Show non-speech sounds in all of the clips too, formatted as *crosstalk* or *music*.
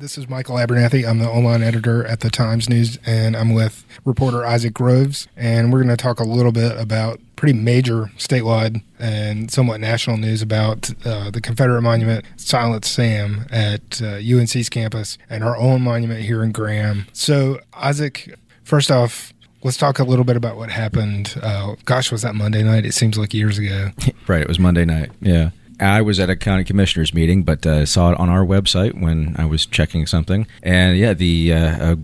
This is Michael Abernethy. I'm the online editor at the Times News, and I'm with reporter Isaac Groves. And we're going to talk a little bit about pretty major statewide and somewhat national news about uh, the Confederate Monument, Silent Sam, at uh, UNC's campus, and our own monument here in Graham. So, Isaac, first off, let's talk a little bit about what happened. Uh, gosh, was that Monday night? It seems like years ago. *laughs* right, it was Monday night. Yeah. I was at a county commissioners meeting, but uh, saw it on our website when I was checking something. And yeah, the uh,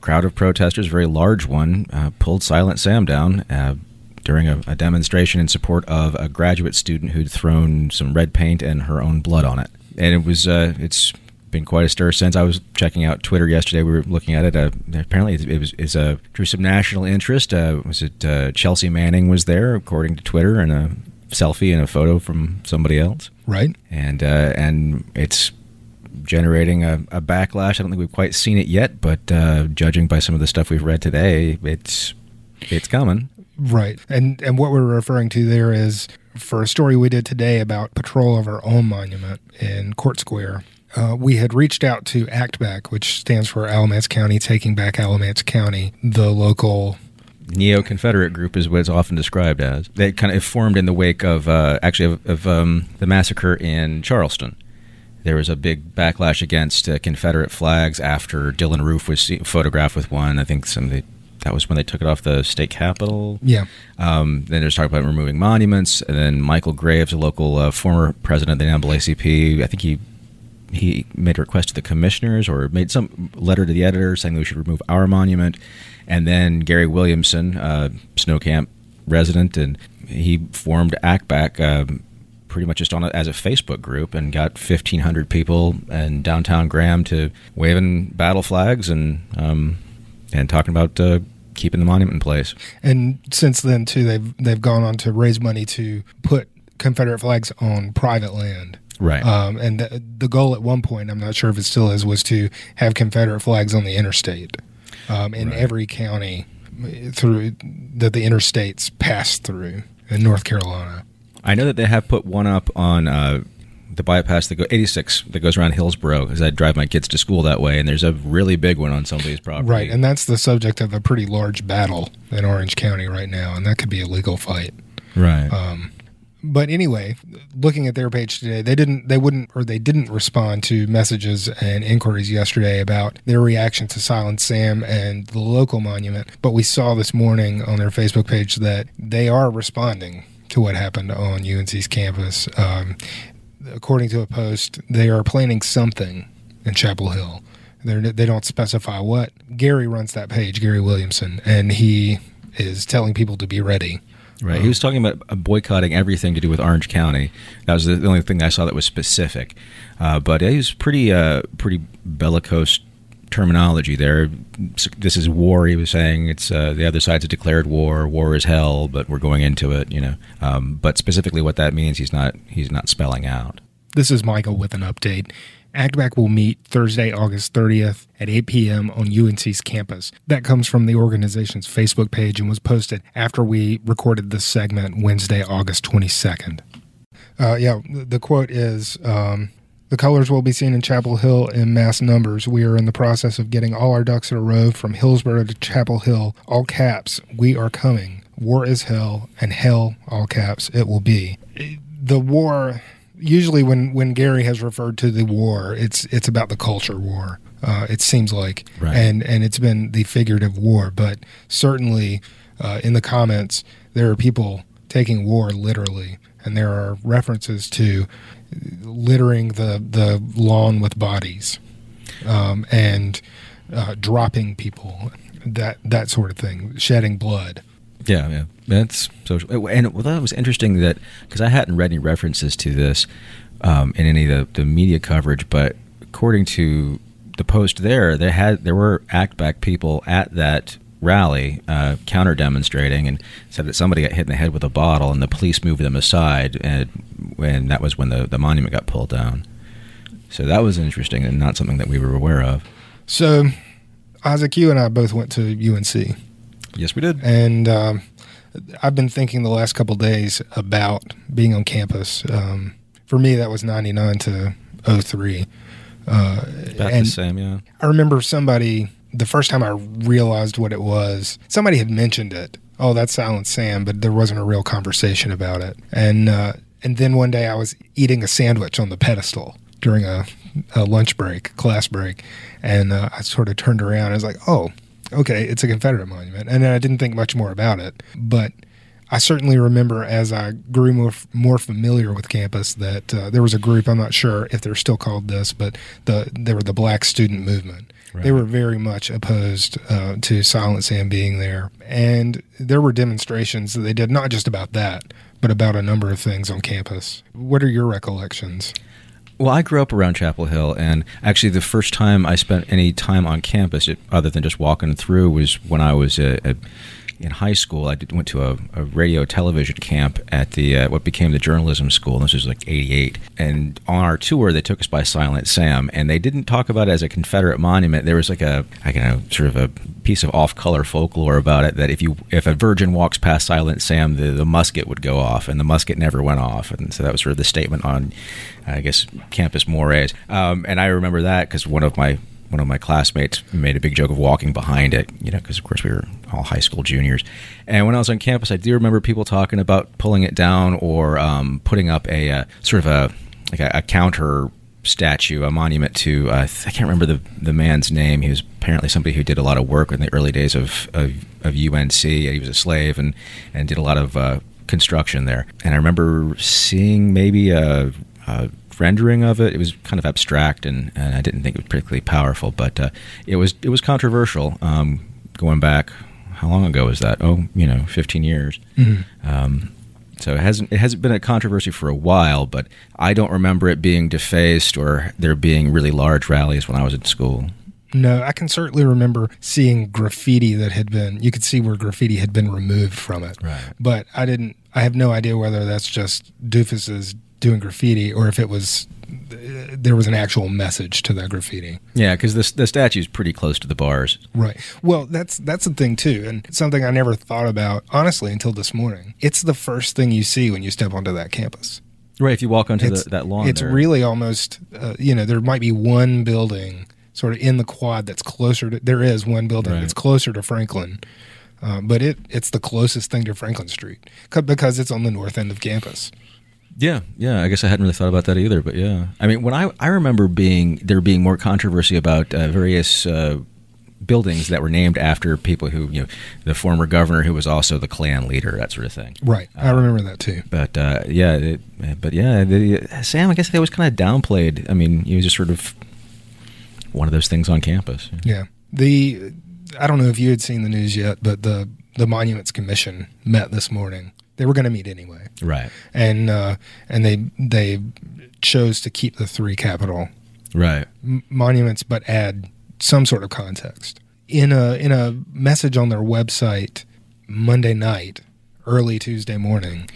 crowd of protesters, very large one, uh, pulled Silent Sam down uh, during a, a, demonstration in support of a graduate student who'd thrown some red paint and her own blood on it. And it was uh, it's been quite a stir since. I was checking out Twitter yesterday. We were looking at it. Uh, apparently, it was is a drew some national interest. was it Chelsea Manning was there, according to Twitter, and selfie and a photo from somebody else. Right. And uh, and it's generating a, a, backlash. I don't think we've quite seen it yet, but uh, judging by some of the stuff we've read today, it's it's coming. Right. And and what we're referring to there is for a story we did today about patrol of our own monument in Court Square. Uh, we had reached out to ACTBAC, which stands for Alamance County Taking Back Alamance County, the local neo Confederate group is what it's often described as. They kind of formed in the wake of uh, actually of, of um, the massacre in Charleston. There was a big backlash against uh, Confederate flags after Dylann Roof was photographed with one. I think some the, that was when they took it off the state capitol. Yeah. Um, then there's talk about removing monuments, and then Michael Graves, a local uh, former president of the NAACP, I think he he made a request to the commissioners or made some letter to the editor saying we should remove our monument. And then Gary Williamson, uh, Snow Camp resident, and he formed ACTBAC um, pretty much just on a, as a Facebook group and got 1,500 people in downtown Graham to waving battle flags and um, and talking about uh, keeping the monument in place. And since then, too, they've they've gone on to raise money to put Confederate flags on private land. Right. Um, and the, the, goal at one point, I'm not sure if it still is, was to have Confederate flags on the interstate um, in right. every county through that the interstates pass through in North Carolina. I know that they have put one up on uh, the bypass that go 86 that goes around Hillsborough because I drive my kids to school that way, and there's a really big one on somebody's property. Right, and that's the subject of a pretty large battle in Orange County right now, and that could be a legal fight. Right. Um, but anyway, looking at their page today, they didn't, they wouldn't, or they didn't respond to messages and inquiries yesterday about their reaction to Silent Sam and the local monument. But we saw this morning on their Facebook page that they are responding to what happened on UNC's campus. Um, according to a post, they are planning something in Chapel Hill. They're, they do not specify what. Gary runs that page, Gary Williamson, and he is telling people to be ready. Right. he was talking about boycotting everything to do with Orange County. That was the only thing I saw that was specific. Uh, but he was pretty, uh, pretty bellicose terminology there. This is war. He was saying it's uh, the other side's declared war. War is hell, but we're going into it. You know. Um, but specifically, what that means, he's not. He's not spelling out. This is Michael with an update. ACTBAC will meet Thursday, August 30th at 8 p.m. on UNC's campus. That comes from the organization's Facebook page and was posted after we recorded this segment Wednesday, August 22nd. Uh, yeah, the quote is um, The colors will be seen in Chapel Hill in mass numbers. We are in the process of getting all our ducks in a row from Hillsborough to Chapel Hill. All caps, we are coming. War is hell, and hell, all caps, it will be. The war usually when when Gary has referred to the war, it's it's about the culture war. Uh, it seems like, right. and and it's been the figurative war, but certainly uh, in the comments there are people taking war literally, and there are references to littering the the lawn with bodies, um, and uh, dropping people, that that sort of thing, shedding blood. Yeah, yeah, that's social. And well, that was interesting that because I hadn't read any references to this um, in any of the, the media coverage, but according to the post there, there had there were ACTBAC people at that rally uh, counter demonstrating and said that somebody got hit in the head with a bottle and the police moved them aside and when that was when the, the monument got pulled down. So that was interesting and not something that we were aware of. So Isaac, you and I both went to UNC. Yes, we did. And um, I've been thinking the last couple days about being on campus. Um, for me, that was 99 to 03. Uh, About and the same, yeah. I remember somebody the first time I realized what it was. Somebody had mentioned it. Oh, that's Silent Sam, but there wasn't a real conversation about it. And uh, and then one day I was eating a sandwich on the pedestal during a, a lunch break, class break, and uh, I sort of turned around. I was like, oh, okay, it's a Confederate monument, and then I didn't think much more about it, but. I certainly remember as I grew more more familiar with campus that uh, there was a group. I'm not sure if they're still called this, but the they were the Black Student Movement. Right. They were very much opposed uh, to Silent Sam being there, and there were demonstrations that they did not just about that, but about a number of things on campus. What are your recollections? Well, I grew up around Chapel Hill, and actually, the first time I spent any time on campus, other than just walking through, was when I was a, a in high school, I did, went to a, a radio television camp at the uh, what became the journalism school. This was like '88, and on our tour, they took us by Silent Sam, and they didn't talk about it as a Confederate monument. There was like a, I don't know, sort of a piece of off-color folklore about it that if you if a virgin walks past Silent Sam, the, the musket would go off, and the musket never went off, and so that was sort of the statement on, I guess, campus mores. Um, and I remember that because one of my one of my classmates made a big joke of walking behind it, you know, because of course we were all high school juniors. And when I was on campus, I do remember people talking about pulling it down or um, putting up a uh, sort of a like a, a, counter statue, a monument to uh, I can't remember the the man's name. He was apparently somebody who did a lot of work in the early days of of, of UNC. He was a slave and and did a lot of uh, construction there. And I remember seeing maybe a, a rendering of it. It was kind of abstract, and, and I didn't think it was particularly powerful, but uh, it was it was controversial. Um, going back, how long ago was that? Oh, you know, fifteen years. Mm-hmm. Um, so it hasn't it hasn't been a controversy for a while, but I don't remember it being defaced or there being really large rallies when I was in school. No, I can certainly remember seeing graffiti that had been you could see where graffiti had been removed from it. Right. But I didn't I have no idea whether that's just doofuses doing graffiti or if it was there was an actual message to that graffiti. Yeah, because the the statue is pretty close to the bars. Right. Well, that's that's the thing too, and something I never thought about honestly until this morning. It's the first thing you see when you step onto that campus. Right. If you walk onto the, that lawn, it's there. really almost uh, you know there might be one building sort of in the quad that's closer to. There is one building Right. that's closer to Franklin. Uh, but it it's the closest thing to Franklin Street because it's on the north end of campus. Yeah, yeah. I guess I hadn't really thought about that either, but yeah. I mean, when I I remember being there being more controversy about uh, various uh, buildings that were named after people who you know the former governor who was also the Klan leader, that sort of thing. Right. I remember that too. But uh, yeah, it, but yeah, the, Sam. I guess they was kind of downplayed. I mean, he was just sort of one of those things on campus. Yeah. The I don't know if you had seen the news yet, but the the Monuments Commission met this morning. They were going to meet anyway, Right. and uh, and they they chose to keep the three capital Right. m- monuments, but add some sort of context in a in a message on their website Monday night, early Tuesday morning,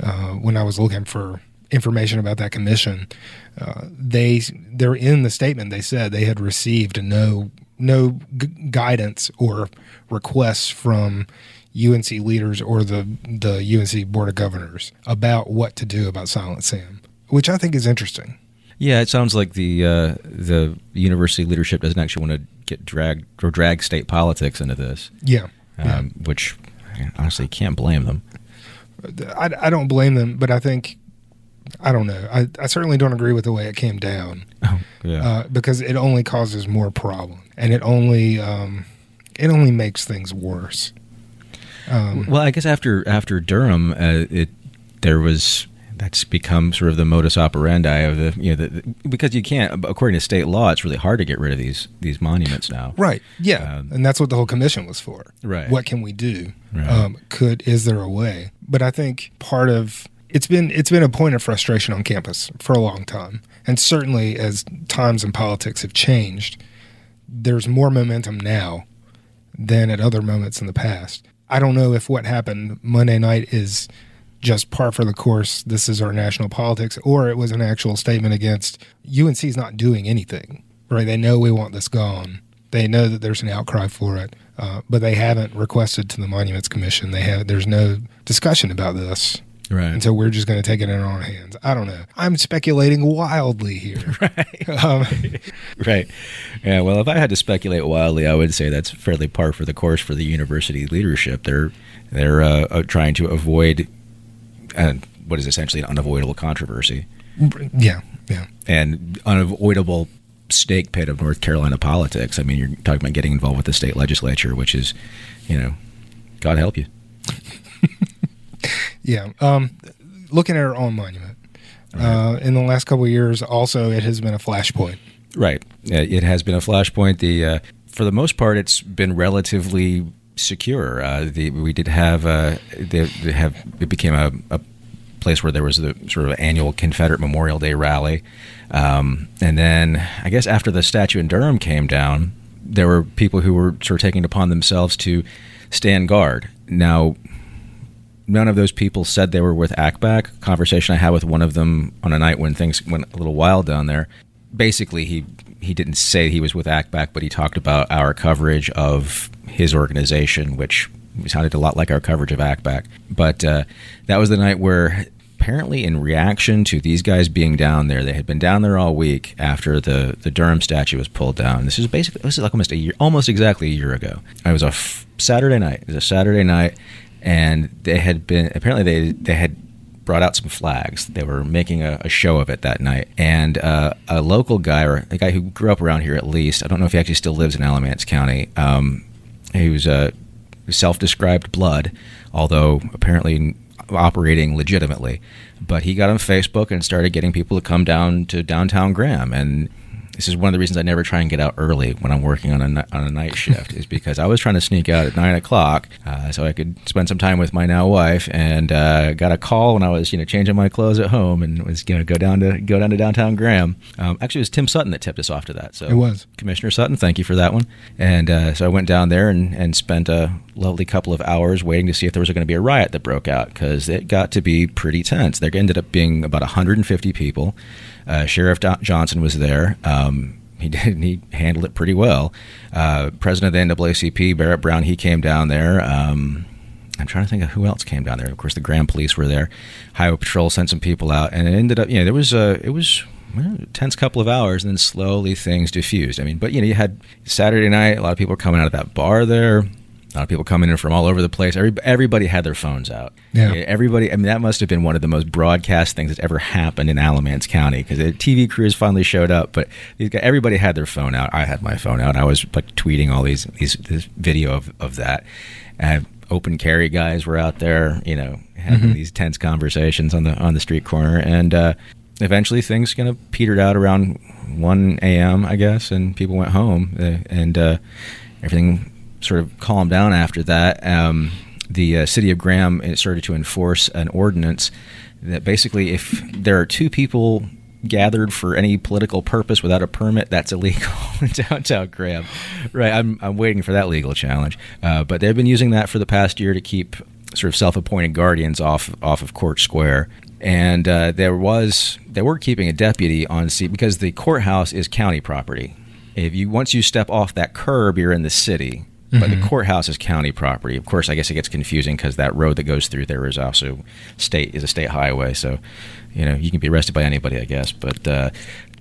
uh, when I was looking for information about that commission. Uh, they they're in the statement. They said they had received no no g- guidance or requests from UNC leaders or the the UNC board of governors about what to do about Silent Sam, which I think is interesting. Yeah, it sounds like the uh, the university leadership doesn't actually want to get dragged or drag state politics into this, Yeah. yeah. um, which honestly can't blame them. I, I don't blame them, but I think I don't know. I, I certainly don't agree with the way it came down *laughs* Oh, yeah. uh, because it only causes more problem and it only um, it only makes things worse. Um, well, I guess after after Durham, uh, it there was that's become sort of the modus operandi of the you know the, the- because you can't according to state law it's really hard to get rid of these these monuments now. right? Yeah, Um, and that's what the whole commission was for. Right. What can we do? Right. Um, could is there a way? But I think part of it's been it's been a point of frustration on campus for a long time, and certainly as times and politics have changed, there's more momentum now than at other moments in the past. I don't know if what happened Monday night is just par for the course. This is our national politics, or it was an actual statement against UNC's not doing anything. Right? They know we want this gone. They know that there's an outcry for it, uh, but they haven't requested to the Monuments Commission. They have. There's no discussion about this. Right. And so we're just going to take it in our own hands. I don't know. I'm speculating wildly here. *laughs* Right. Um, right. Yeah. Well, if I had to speculate wildly, I would say that's fairly par for the course for the university leadership. They're they're uh, uh, trying to avoid uh, what is essentially an unavoidable controversy yeah. Yeah. and unavoidable stake pit of North Carolina politics. I mean, you're talking about getting involved with the state legislature, which is, you know, God help you. Yeah. Um, looking at our own monument, uh, in the last couple of years, also, it has been a flashpoint. Right. It has been a flashpoint. The uh, for the most part, it's been relatively secure. Uh, the, we did have uh, they, they have it became a, a place where there was the sort of annual Confederate Memorial Day rally, um, and then I guess after the statue in Durham came down, there were people who were sort of taking it upon themselves to stand guard. Now, none of those people said they were with ACTBAC. Conversation I had with one of them on a night when things went a little wild down there. Basically, he he didn't say he was with ACTBAC, but he talked about our coverage of his organization, which sounded a lot like our coverage of ACTBAC. But uh, that was the night where apparently in reaction to these guys being down there, they had been down there all week after the, the Durham statue was pulled down. This is basically this is like almost a year, almost exactly a year ago. It was a f- Saturday night. It was a Saturday night, and they had been apparently they they had brought out some flags. They were making a, a show of it that night, and uh, a local guy or a guy who grew up around here at least. I don't know if he actually still lives in Alamance County. Um, he was a self-described blood, although apparently operating legitimately. But he got on Facebook and started getting people to come down to downtown Graham. And this is one of the reasons I never try and get out early when I'm working on a, on a night shift, is because I was trying to sneak out at nine o'clock uh, so I could spend some time with my now wife. And uh, got a call when I was you know changing my clothes at home and was going to go down to go down to downtown Graham. Um, actually, it was Tim Sutton that tipped us off to that. So It was. Commissioner Sutton, thank you for that one. And uh, so I went down there and, and spent a lovely couple of hours waiting to see if there was going to be a riot that broke out because it got to be pretty tense. There ended up being about 150 people. Uh, Sheriff Do- Johnson was there. Um, he *laughs* did. He handled it pretty well. Uh, President of the NAACP, Barrett Brown, he came down there. Um, I'm trying to think of who else came down there. Of course, the Graham Police were there. Highway Patrol sent some people out, and it ended up. You know, there was a. It was tense couple of hours, and then slowly things diffused. I mean, but you know, you had Saturday night. A lot of people were coming out of that bar there. A lot of people coming in from all over the place. Every, everybody had their phones out. Yeah. Everybody. I mean, that must have been one of the most broadcast things that's ever happened in Alamance County because the TV crews finally showed up. But these guys, everybody had their phone out. I had my phone out. I was like tweeting all these these this video of of that. And open carry guys were out there. You know, having these tense conversations on the on the street corner and. uh eventually things kind of petered out around 1 a.m., I guess, and people went home, uh, and uh, everything sort of calmed down after that. Um, the uh, city of Graham started to enforce an ordinance that basically, if there are two people gathered for any political purpose without a permit, that's illegal *laughs* in downtown Graham. Right, I'm, I'm waiting for that legal challenge. Uh, but they've been using that for the past year to keep sort of self-appointed guardians off off of Court Square. And uh, there was they were keeping a deputy on seat because the courthouse is county property. If you once you step off that curb, you're in the city. But the courthouse is county property. Of course, I guess it gets confusing because that road that goes through there is also state is a state highway. So, you know, you can be arrested by anybody, I guess. But uh,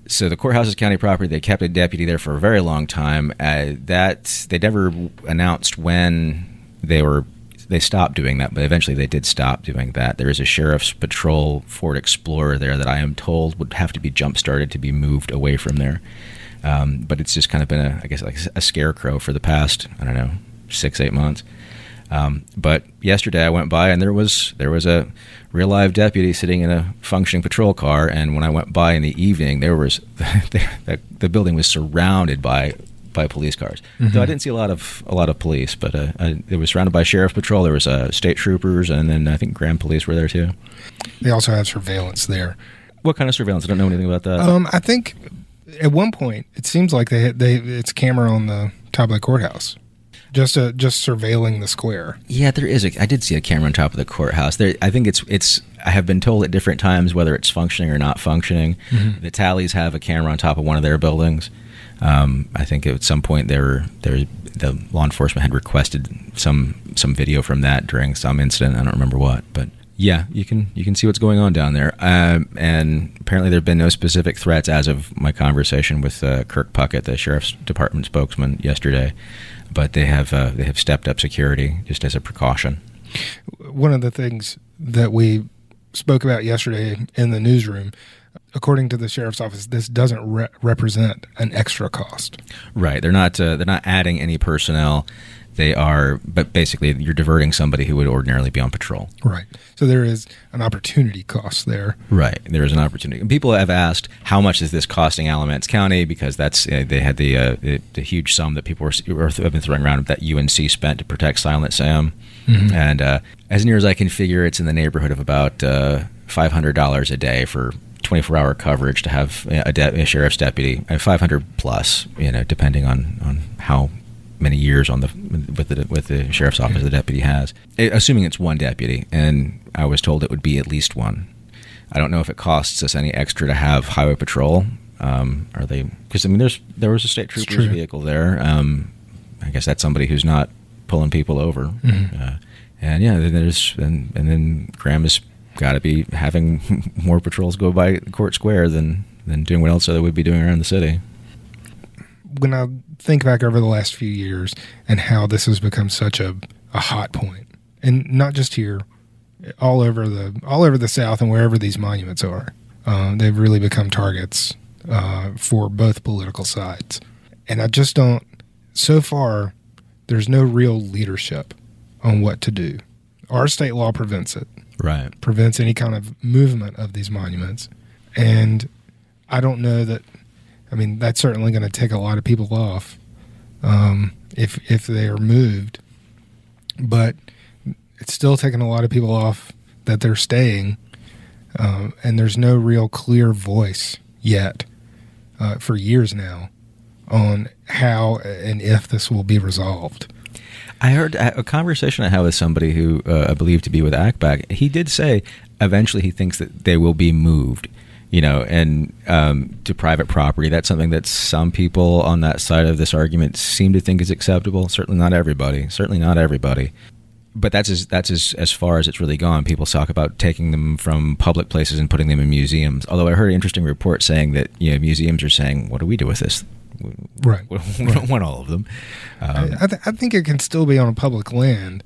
so the courthouse is county property. They kept a deputy there for a very long time. Uh, that they never announced when they were they stopped doing that, but eventually they did stop doing that. There is a sheriff's patrol Ford Explorer there that I am told would have to be jump started to be moved away from there. Um, but it's just kind of been a, I guess, like a scarecrow for the past, I don't know, six, eight months. Um, but yesterday I went by and there was there was a real live deputy sitting in a functioning patrol car. And when I went by in the evening, there was *laughs* the, the building was surrounded by by police cars. So I didn't see a lot of a lot of police, but uh, I, it was surrounded by sheriff patrol. There was uh, state troopers, and then I think Graham Police were there too. They also have surveillance there. What kind of surveillance? I don't know anything about that. Um, I think at one point it seems like they they it's camera on the top of the courthouse, just uh, just surveilling the square. Yeah, there is. A, I did see a camera on top of the courthouse. There, I think it's it's. I have been told at different times whether it's functioning or not functioning. The tallies have a camera on top of one of their buildings. Um, I think at some point there, there, the law enforcement had requested some some video from that during some incident. I don't remember what, but Yeah, you can you can see what's going on down there, um, and apparently there have been no specific threats as of my conversation with uh, Kirk Puckett, the sheriff's department spokesman, yesterday. But they have uh, they have stepped up security just as a precaution. One of the things that we spoke about yesterday in the newsroom, according to the sheriff's office, this doesn't re- represent an extra cost. Right, they're not uh, they're not adding any personnel they are but basically you're diverting somebody who would ordinarily be on patrol. Right. So there is an opportunity cost there. Right. There is an opportunity. And people have asked how much is this costing alamance county? Because that's uh, they had the, uh, the, the huge sum that people were, were, have been throwing around that unc spent to protect silent sam. Mm-hmm. and uh, as near as i can figure it's in the neighborhood of about uh, $500 a day for 24 hour coverage to have a, de- a sheriff's deputy, uh, 500 plus, you know, depending on, on how many years on the with the with the sheriff's office the deputy has, assuming it's one deputy, and I was told it would be at least one. I don't know if it costs us any extra to have highway patrol. Um, are they? Because I mean, there's there was a state trooper's vehicle there. Um, I guess that's somebody who's not pulling people over. Mm-hmm. Uh, and yeah, then there's and and then Graham has got to be having *laughs* more patrols go by Court Square than than doing what else they would be doing around the city. When I think back over the last few years and how this has become such a, a hot point, and not just here, all over the all over the South and wherever these monuments are, uh, they've really become targets uh, for both political sides. And I just don't. So far, there's no real leadership on what to do. Our state law prevents it. Right. Prevents any kind of movement of these monuments. And I don't know that I mean, that's certainly going to take a lot of people off um, if if they are moved. But it's still taking a lot of people off that they're staying, um, and there's no real clear voice yet uh, for years now on how and if this will be resolved. I heard a conversation I had with somebody who uh, I believe to be with ACTBAC. He did say eventually he thinks that they will be moved you know, and um, to private property. That's something that some people on that side of this argument seem to think is acceptable. Certainly not everybody. Certainly not everybody. But that's as that's as, as far as it's really gone. People talk about taking them from public places and putting them in museums. Although I heard an interesting report saying that you know museums are saying, "What do we do with this? Right, *laughs* we don't want all of them." Um, I, th- I think it can still be on public land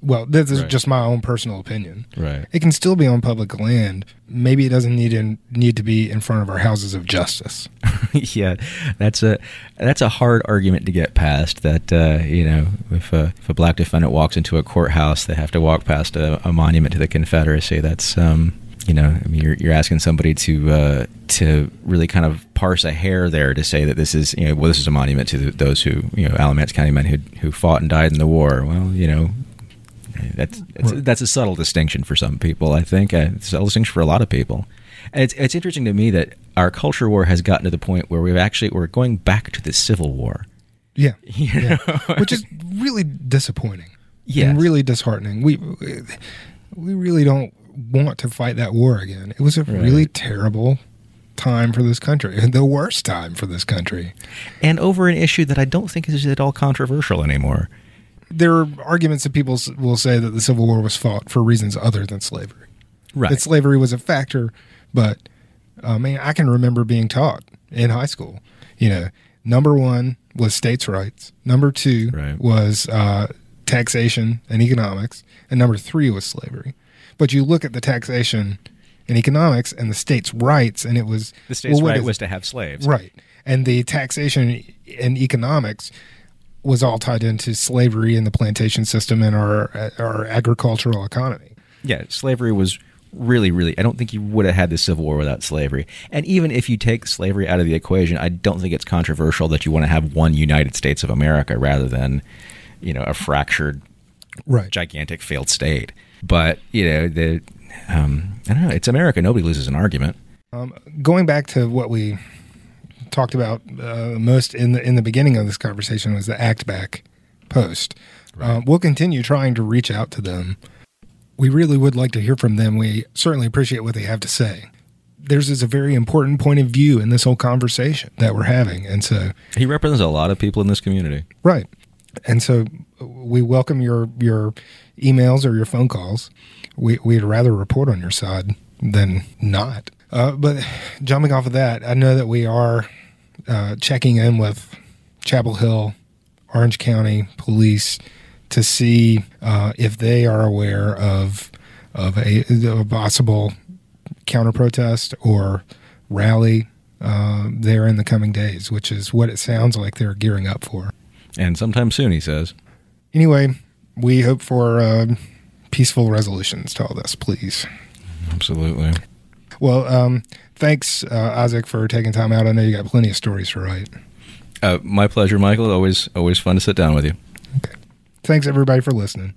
well, this is right. just my own personal opinion. Right. It can still be on public land. Maybe it doesn't need to need to be in front of our houses of justice. *laughs* yeah, that's a that's a hard argument to get past. That uh, you know, if a if a black defendant walks into a courthouse, they have to walk past a, a monument to the Confederacy. That's um, you know, I mean, you're you're asking somebody to uh, to really kind of parse a hair there to say that this is you know well this is a monument to the, those who you know Alamance County men who who fought and died in the war. Well, you know, that's that's, that's a subtle distinction for some people. I think uh, it's a subtle distinction for a lot of people. And it's it's interesting to me that our culture war has gotten to the point where we've actually we're going back to the Civil War. Yeah, *laughs* yeah. which is really disappointing. Yeah, and really disheartening. We we really don't want to fight that war again. It was a right. really terrible time for this country, *laughs* the worst time for this country, and over an issue that I don't think is at all controversial anymore there are arguments that people will say that the Civil War was fought for reasons other than slavery. Right. That slavery was a factor, but I mean, I can remember being taught in high school, you know, number one was states' rights, number two right. was uh, taxation and economics, and number three was slavery. But you look at the taxation and economics and the states' rights, and it was the states' well, right was to have slaves, right? And the taxation and economics was all tied into slavery and the plantation system and our our agricultural economy. Yeah, slavery was really, really. I don't think you would have had the Civil War without slavery. And even if you take slavery out of the equation, I don't think it's controversial that you want to have one United States of America rather than, you know, a fractured, right, gigantic failed state. But you know, the um, I don't know. It's America. Nobody loses an argument. Um, going back to what we talked about uh, most in the in the beginning of this conversation was the ACTBAC post. Right. Uh, we'll continue trying to reach out to them. We really would like to hear from them. We certainly appreciate what they have to say. Theirs is a very important point of view in this whole conversation that we're having, and so he represents a lot of people in this community, right? And so we welcome your your emails or your phone calls. we, we'd rather report on your side than not. Uh, but jumping off of that, I know that we are uh, checking in with Chapel Hill, Orange County Police to see uh, if they are aware of of a, a possible counter protest or rally uh, there in the coming days, which is what it sounds like they're gearing up for. And sometime soon, he says. Anyway, we hope for uh, peaceful resolutions to all this, please. Absolutely. Well, um, thanks, uh, Isaac, for taking time out. I know you got plenty of stories to write. Uh, my pleasure, Michael. Always, always fun to sit down with you. Okay. Thanks, everybody, for listening.